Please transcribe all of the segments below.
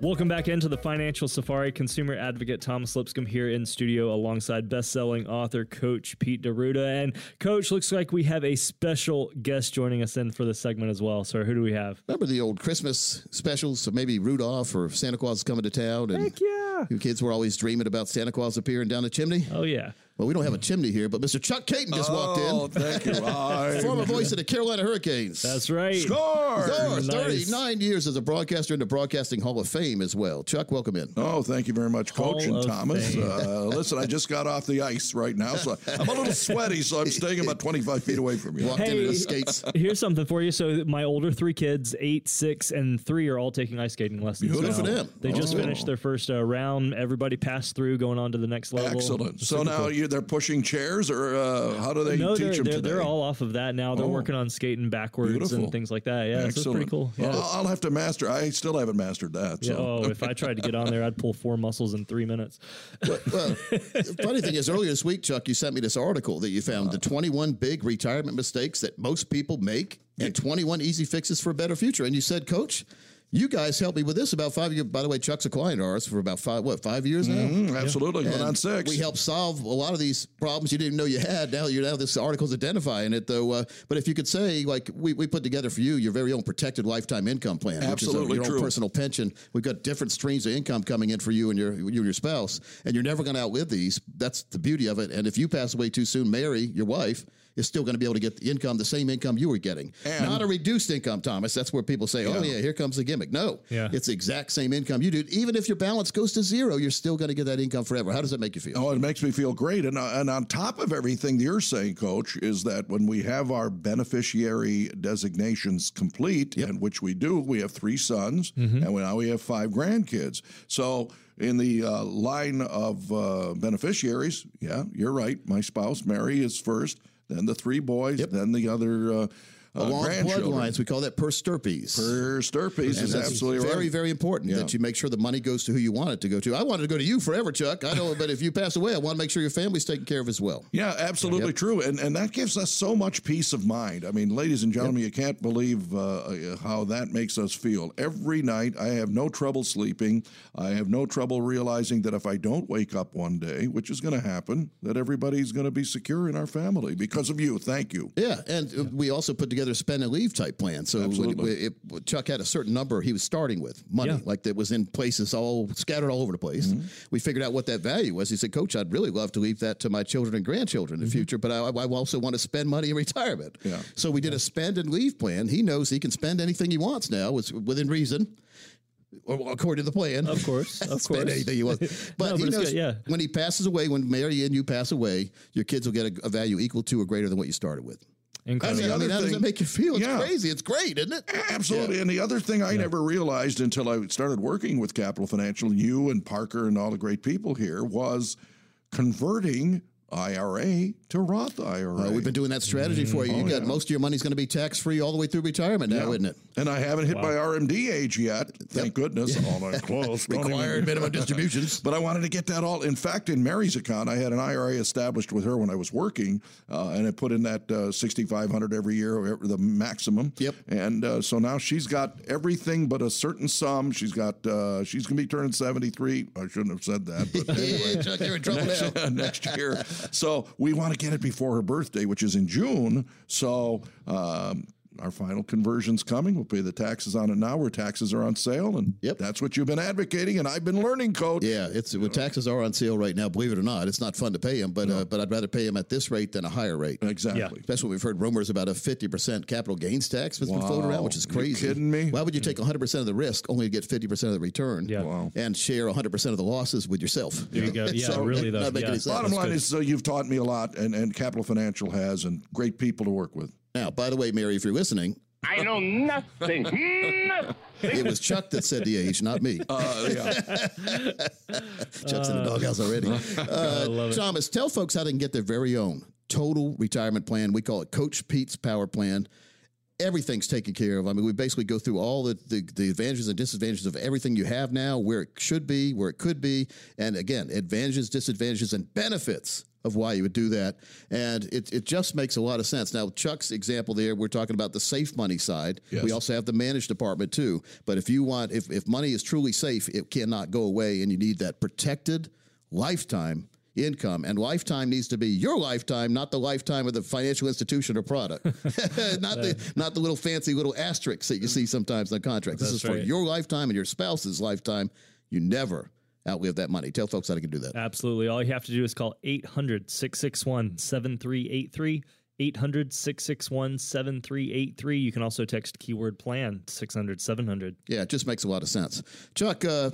Welcome back into the Financial Safari. Consumer advocate Thomas Lipscomb here in studio alongside best-selling author Coach Pete D'Arruda. And Coach, looks like we have a special guest joining us in for this segment as well. Sir, who do we have? Remember the old Christmas specials? So maybe Rudolph or Santa Claus coming to town, and Heck yeah! you kids were always dreaming about Santa Claus appearing down the chimney. Oh yeah. Well, we don't have a chimney here, but Mr. Chuck Kaiton just walked in. Oh, in. thank you. I'm- Former voice of the Carolina Hurricanes. That's right. Score! Scores, Nice. 39 years as a broadcaster in the Broadcasting Hall of Fame as well. Chuck, welcome in. Oh, thank you very much, Coach Hall and of Thomas. Fame. Uh, listen, I just got off the ice right now, so I'm a little sweaty, so I'm staying about 25 feet away from you. Walked Hey. into the skates. Here's something for you. So my older three kids, eight, six, and three, are all taking ice skating lessons. Good now. for them. They just Oh. finished their first uh, round. Everybody passed through, going on to the next level. Excellent. So Super now cool. you they're pushing chairs, or uh, how do they no, teach they're, them they're, today? they're all off of that now. They're Oh. working on skating backwards Beautiful. and things like that. Yeah, so it's Excellent. pretty cool. Yeah. Well, I'll have to master. I still haven't mastered that. Yeah, So. oh, if I tried to get on there, I'd pull four muscles in three minutes. Well, the funny thing is, earlier this week, Chuck, you sent me this article that you found the 21 big retirement mistakes that most people make and 21 easy fixes for a better future. And you said, Coach, you guys helped me with this about five years. By the way, Chuck's a client of ours for about five, what, five years now? Mm, absolutely. Going on six. We helped solve a lot of these problems you didn't know you had. Now you're now this article's identifying it though. Uh, but if you could say, like we, we put together for you your very own protected lifetime income plan, which is a, your true. own personal pension. We've got different streams of income coming in for you and your you and your spouse, and you're never going to outlive these. That's the beauty of it. And if you pass away too soon, Mary, your wife, is still going to be able to get the income, the same income you were getting, And- not a reduced income, Thomas. That's where people say, "Oh Yeah. yeah, here comes the gimmick." No, Yeah. it's the exact same income you do. Even if your balance goes to zero, you're still going to get that income forever. How does that make you feel? Oh, it makes me feel great. And, uh, and on top of everything you're saying, Coach, is that when we have our beneficiary designations complete, and which we do, we have three sons, and we, now we have five grandkids. So in the uh, line of uh, beneficiaries, yeah, you're right. My spouse, Mary, is first, then the three boys, then the other uh, uh, Along bloodlines, we call that per stirpes. Per stirpes And is absolutely very, right. very important Yeah. that you make sure the money goes to who you want it to go to. I wanted to go to you forever, Chuck. I know, but if you pass away, I want to make sure your family's taken care of as well. Yeah, absolutely true, and and that gives us so much peace of mind. I mean, ladies and gentlemen, you can't believe uh, how that makes us feel. Every night, I have no trouble sleeping. I have no trouble realizing that if I don't wake up one day, which is going to happen, that everybody's going to be secure in our family because of you. Thank you. Yeah, and uh, we also put together a spend and leave type plan. So when, Absolutely. it, Chuck had a certain number he was starting with money, Yeah. like that was in places all scattered all over the place. Mm-hmm. We figured out what that value was. He said, "Coach, I'd really love to leave that to my children and grandchildren in the future, but I, I also want to spend money in retirement." Mm-hmm. Yeah. So we did a spend and leave plan. He knows he can spend anything he wants now, it's within reason. Or according to the plan, Of course, of spend course. anything you want. But No, he but knows good, yeah. when he passes away, when Mary and you pass away, your kids will get a, a value equal to or greater than what you started with. I Incredible. mean, I other mean, how does thing- it make you feel? It's Yeah. crazy. It's great, isn't it? Absolutely. And the other thing I never realized until I started working with Capital Financial, you and Parker and all the great people here, was converting IRA to Roth IRA. Uh, we've been doing that strategy for you. You Oh, got yeah. most of your money's going to be tax free all the way through retirement now, Yeah. isn't it? And I haven't hit my RMD age yet. Thank Yep. goodness. Oh, I'm close. Required minimum distributions. But I wanted to get that all. In fact, in Mary's account, I had an IRA established with her when I was working, uh, and I put in that uh, sixty five hundred every year, the maximum. Yep. And uh, so now she's got everything but a certain sum. She's got. Uh, she's going to be turning seventy three. I shouldn't have said that. But anyway. Chuck, you're in trouble now. next, next year. So we want to get it before her birthday, which is in June. So um, our final conversion's coming. We'll pay the taxes on it now where taxes are on sale. And Yep. that's what you've been advocating. And I've been learning, coach. Yeah, it's well, taxes are on sale right now. Believe it or not, it's not fun to pay them, but uh, but I'd rather pay them at this rate than a higher rate. Exactly. That's what we've heard rumors about a 50% capital gains tax that's been floating around, which is You crazy. kidding me? Why would you take 100% of the risk only to get 50% of the return Yeah. Wow. and share 100% of the losses with yourself? There you go. Yeah, So, really though. not making yeah. any sense. Bottom line good. is, uh, you've taught me a lot, and, and Capital Financial has, and great people to work with. Now, by the way, Mary, if you're listening, I know nothing. nothing. it was Chuck that said the age, not me. Uh, yeah. Chuck's in the doghouse already. Uh, Thomas, tell folks how they can get their very own total retirement plan. We call it Coach Pete's Power Plan. Everything's taken care of. I mean, we basically go through all the, the, the advantages and disadvantages of everything you have now, where it should be, where it could be, and again, advantages, disadvantages, and benefits of why you would do that. And it, it just makes a lot of sense. Now, Chuck's example there, we're talking about the safe money side. Yes. We also have the managed department too. But if you want, if, if money is truly safe, it cannot go away, and you need that protected lifetime income. And lifetime needs to be your lifetime, not the lifetime of the financial institution or product. not the not the little fancy little asterisks that you see sometimes on contracts. This is for your lifetime and your spouse's lifetime. You never outlive that money. Tell folks how they can do that. Absolutely. All you have to do is call 800 661 7383. 800 661 7383. You can also text keyword plan 600 700. Yeah, it just makes a lot of sense. Chuck, uh,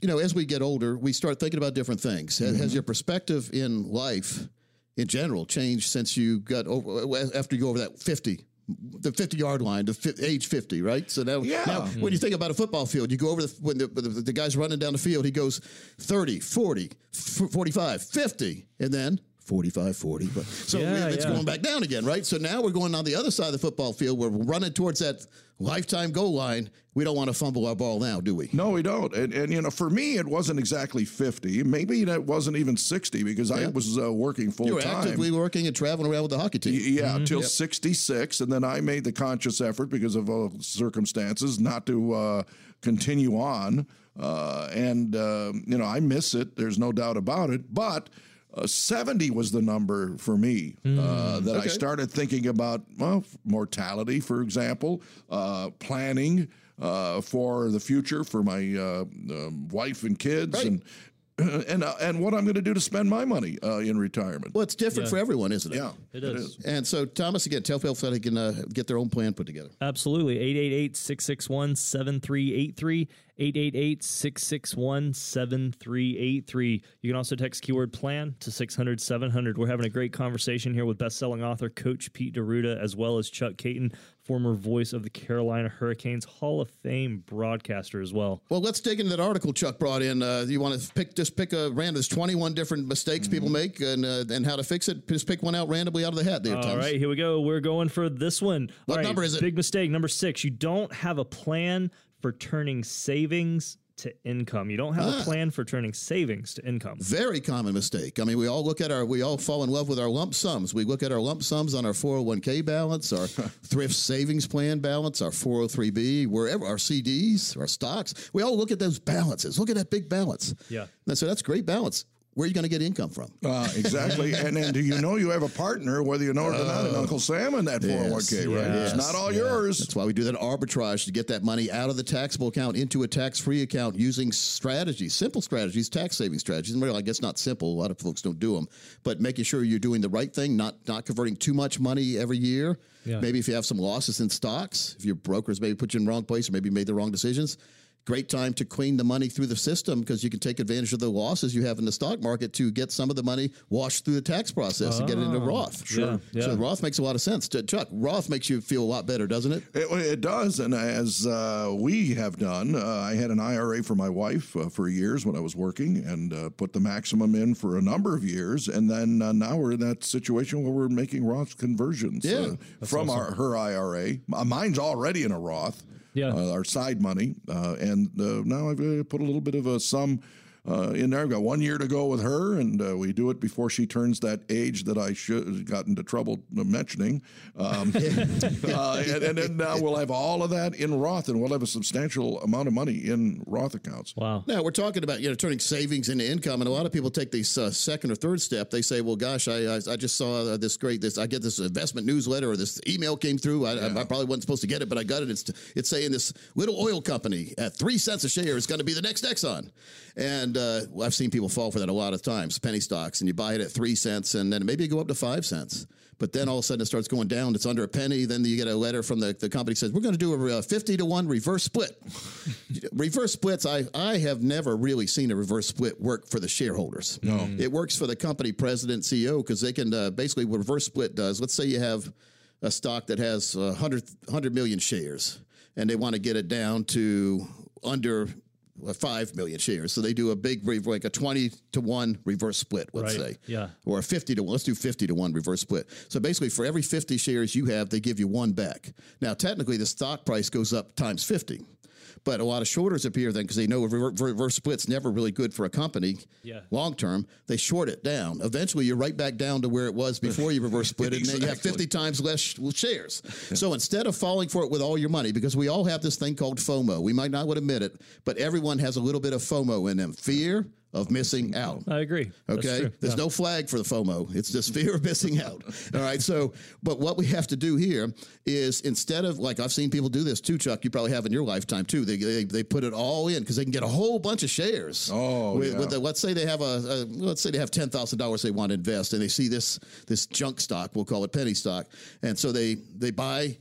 you know, as we get older, we start thinking about different things. Has- Has your perspective in life in general changed since you got over, after you go over that 50? The 50 yard line, the fi- age 50, right? So now, Yeah. now when you mm-hmm. think about a football field, you go over the, when the, the, the guy's running down the field, he goes 30, 40, f- 45, 50, and then 45, 40. But, so Yeah, it's yeah. going back down again, right? So now we're going on the other side of the football field. We're running towards that lifetime goal line. We don't want to fumble our ball now, do we? No, we don't. And, and you know, for me, it wasn't exactly 50. Maybe it wasn't even 60 because I was uh, working full You were time. actively working and traveling around with the hockey team. Yeah, until 66. And then I made the conscious effort because of uh, circumstances not to uh, continue on. Uh, and, uh, you know, I miss it. There's no doubt about it. But uh, 70 was the number for me uh, that I started thinking about, well, mortality, for example, uh, planning. Uh, for the future, for my uh, um, wife and kids, Right. and and uh, and what I'm going to do to spend my money uh, in retirement. Well, it's different for everyone, isn't it? yeah, It is. And so, Thomas, again, tell folks how they can uh, get their own plan put together. Absolutely. 888 661 7383. 888 661 7383. You can also text keyword plan to 600 700. We're having a great conversation here with best selling author Coach Pete D'Arruda, as well as Chuck Kaiton, former voice of the Carolina Hurricanes, Hall of Fame broadcaster as well. Well, let's dig into that article Chuck brought in. Uh, you want to pick just pick a random? There's 21 different mistakes people make and uh, and how to fix it. Just pick one out randomly out of the hat. There, All Thomas. right, here we go. We're going for this one. What right, number is it? Big mistake. Number six. You don't have a plan for turning savings to income. You don't have Ah. a plan for turning savings to income. Very common mistake. I mean, we all look at our, we all fall in love with our lump sums. We look at our lump sums on our 401k balance, our thrift savings plan balance, our 403b, wherever, our CDs, our stocks. We all look at those balances. Look at that big balance. Yeah. And so that's great balance. Where are you going to get income from? Uh, exactly. and then do you know you have a partner, whether you know it or not, an Uncle Sam in that 401k, right? yes, It's not all Yeah. yours. That's why we do that arbitrage to get that money out of the taxable account into a tax-free account using strategies, simple strategies, tax saving strategies. And really, I guess not simple. A lot of folks don't do them, but making sure you're doing the right thing, not not converting too much money every year. Yeah. Maybe if you have some losses in stocks, if your brokers maybe put you in the wrong place or maybe made the wrong decisions. Great time to clean the money through the system because you can take advantage of the losses you have in the stock market to get some of the money washed through the tax process and get it into Roth. Sure. Yeah, So. Roth makes a lot of sense. Chuck, Roth makes you feel a lot better, doesn't it? It, it does, and as uh, we have done, uh, I had an IRA for my wife uh, for years when I was working, and uh, put the maximum in for a number of years, and then uh, now we're in that situation where we're making Roth conversions Yeah, uh, from our, her IRA. Mine's already in a Roth. Yeah. uh, our side money, uh, and uh, now I've put a little bit of a sum uh, in there. I've got one year to go with her, and uh, we do it before she turns that age that I should got into trouble mentioning. Um, uh, and, and then uh, we'll have all of that in Roth, and we'll have a substantial amount of money in Roth accounts. Wow. Now we're talking about you know turning savings into income, and a lot of people take this uh, second or third step. They say, "Well, gosh, I I, I just saw uh, this great this I get this investment newsletter or this email came through. I, I, I probably wasn't supposed to get it, but I got it. It's it's saying this little oil company at three cents a share is going to be the next Exxon." And uh, I've seen people fall for that a lot of times, penny stocks, and you buy it at three cents, and then maybe you go up to five cents. But then all of a sudden it starts going down. It's under a penny. Then you get a letter from the, the company says, We're going to do a uh, 50 to 1 reverse split. reverse splits, I, I have never really seen a reverse split work for the shareholders. No. It works for the company president, CEO, because they can uh, basically what reverse split does. Let's say you have a stock that has uh, 100, 100 million shares and they want to get it down to under uh, five million shares. So they do a big, like a twenty to one reverse split, let's Right. say, Yeah. or a fifty to one. Let's do fifty to one reverse split. So basically, for every fifty shares you have, they give you one back. Now, technically, the stock price goes up times fifty. But a lot of shorters appear then because they know rever- reverse split's never really good for a company Yeah. long term. They short it down. Eventually, you're right back down to where it was before you reverse split it, and then you have 50 times less sh- shares. So instead of falling for it with all your money, because we all have this thing called FOMO, we might not would admit it, but everyone has a little bit of FOMO in them fear of missing out. I agree. Okay. There's Yeah. no flag for the FOMO. It's just fear of missing out. All right. So, but what we have to do here is instead of like I've seen people do this too, Chuck. You probably have in your lifetime too. They they, they put it all in because they can get a whole bunch of shares. Oh, with, yeah. with the, let's say they have a, a let's say they have ten thousand dollars they want to invest, and they see this this junk stock. We'll call it penny stock, and so they they buy.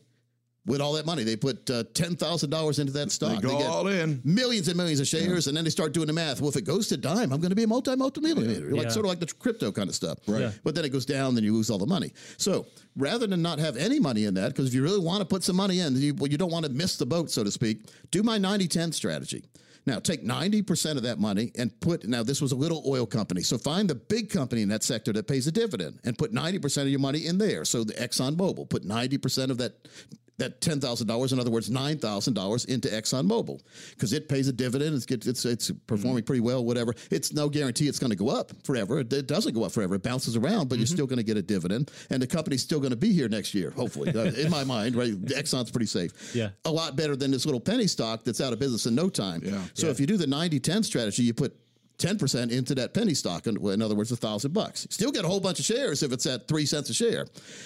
With all that money, they put uh, ten thousand dollars into that stock. go get all in. millions and millions of shares, and then they start doing the math. Well, if it goes to dime, I'm going to be a multi multi millionaire, like Yeah. sort of like the crypto kind of stuff. Right. Yeah. But then it goes down, then you lose all the money. So rather than not have any money in that, because if you really want to put some money in, you, well, you don't want to miss the boat, so to speak. Do my 90-10 strategy. Now take 90% of that money and put now this was a little oil company. So find the big company in that sector that pays a dividend and put 90% of your money in there. So the Exxon Mobil, put 90% of that that ten thousand dollars, in other words, nine thousand dollars into Exxon Mobil because it pays a dividend. It's get- it's it's performing pretty well. Whatever. It's no guarantee it's going to go up forever. It, it doesn't go up forever. It bounces around, but you're still going to get a dividend, and the company's still going to be here next year, hopefully. Uh, in my mind, right? Exxon's pretty safe. Yeah. a lot better than this little penny stock that's out of business in no time. Yeah. So if you do the 90-10 strategy, you put 10% into that penny stock. In, in other words, a thousand bucks. Still get a whole bunch of shares if it's at three cents a share.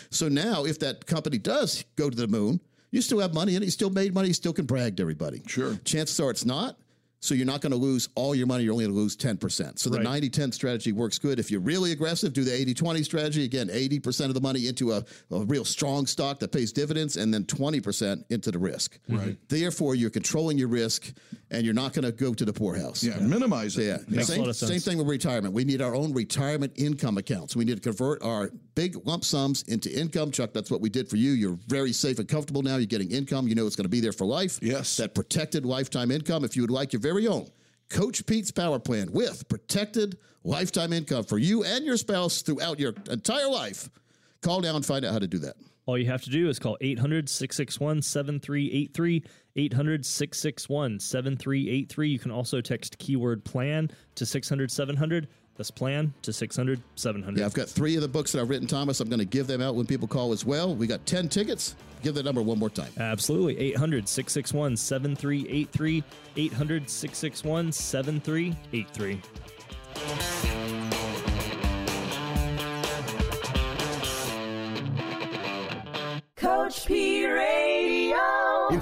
So now if that company does go to the moon, you still have money in it. You still made money. You still can brag to everybody. Sure. Chances are it's not. So you're not going to lose all your money. You're only going to lose 10%. So the Right. 90 10 strategy works good. If you're really aggressive, do the 80 20 strategy. Again, 80% of the money into a, a real strong stock that pays dividends and then 20% into the risk. Right. Therefore, you're controlling your risk and you're not going to go to the poorhouse. Yeah, minimize it. Yeah. Makes a Same, lot of sense. same thing with retirement. We need our own retirement income accounts. We need to convert our big lump sums into income. Chuck, that's what we did for you. You're very safe and comfortable now. You're getting income. You know it's going to be there for life. Yes. That protected lifetime income. If you would like your very own Coach Pete's Power Plan with protected lifetime income for you and your spouse throughout your entire life, call now and find out how to do that. All you have to do is call 800 661 7383. 800 661 7383. You can also text keyword plan to 600 700. That's plan to 600 700. Yeah, I've got three of the books that I've written, Thomas. I'm going to give them out when people call as well. We got 10 tickets. Give that number one more time. Absolutely. 800 661 7383. 800 661 7383.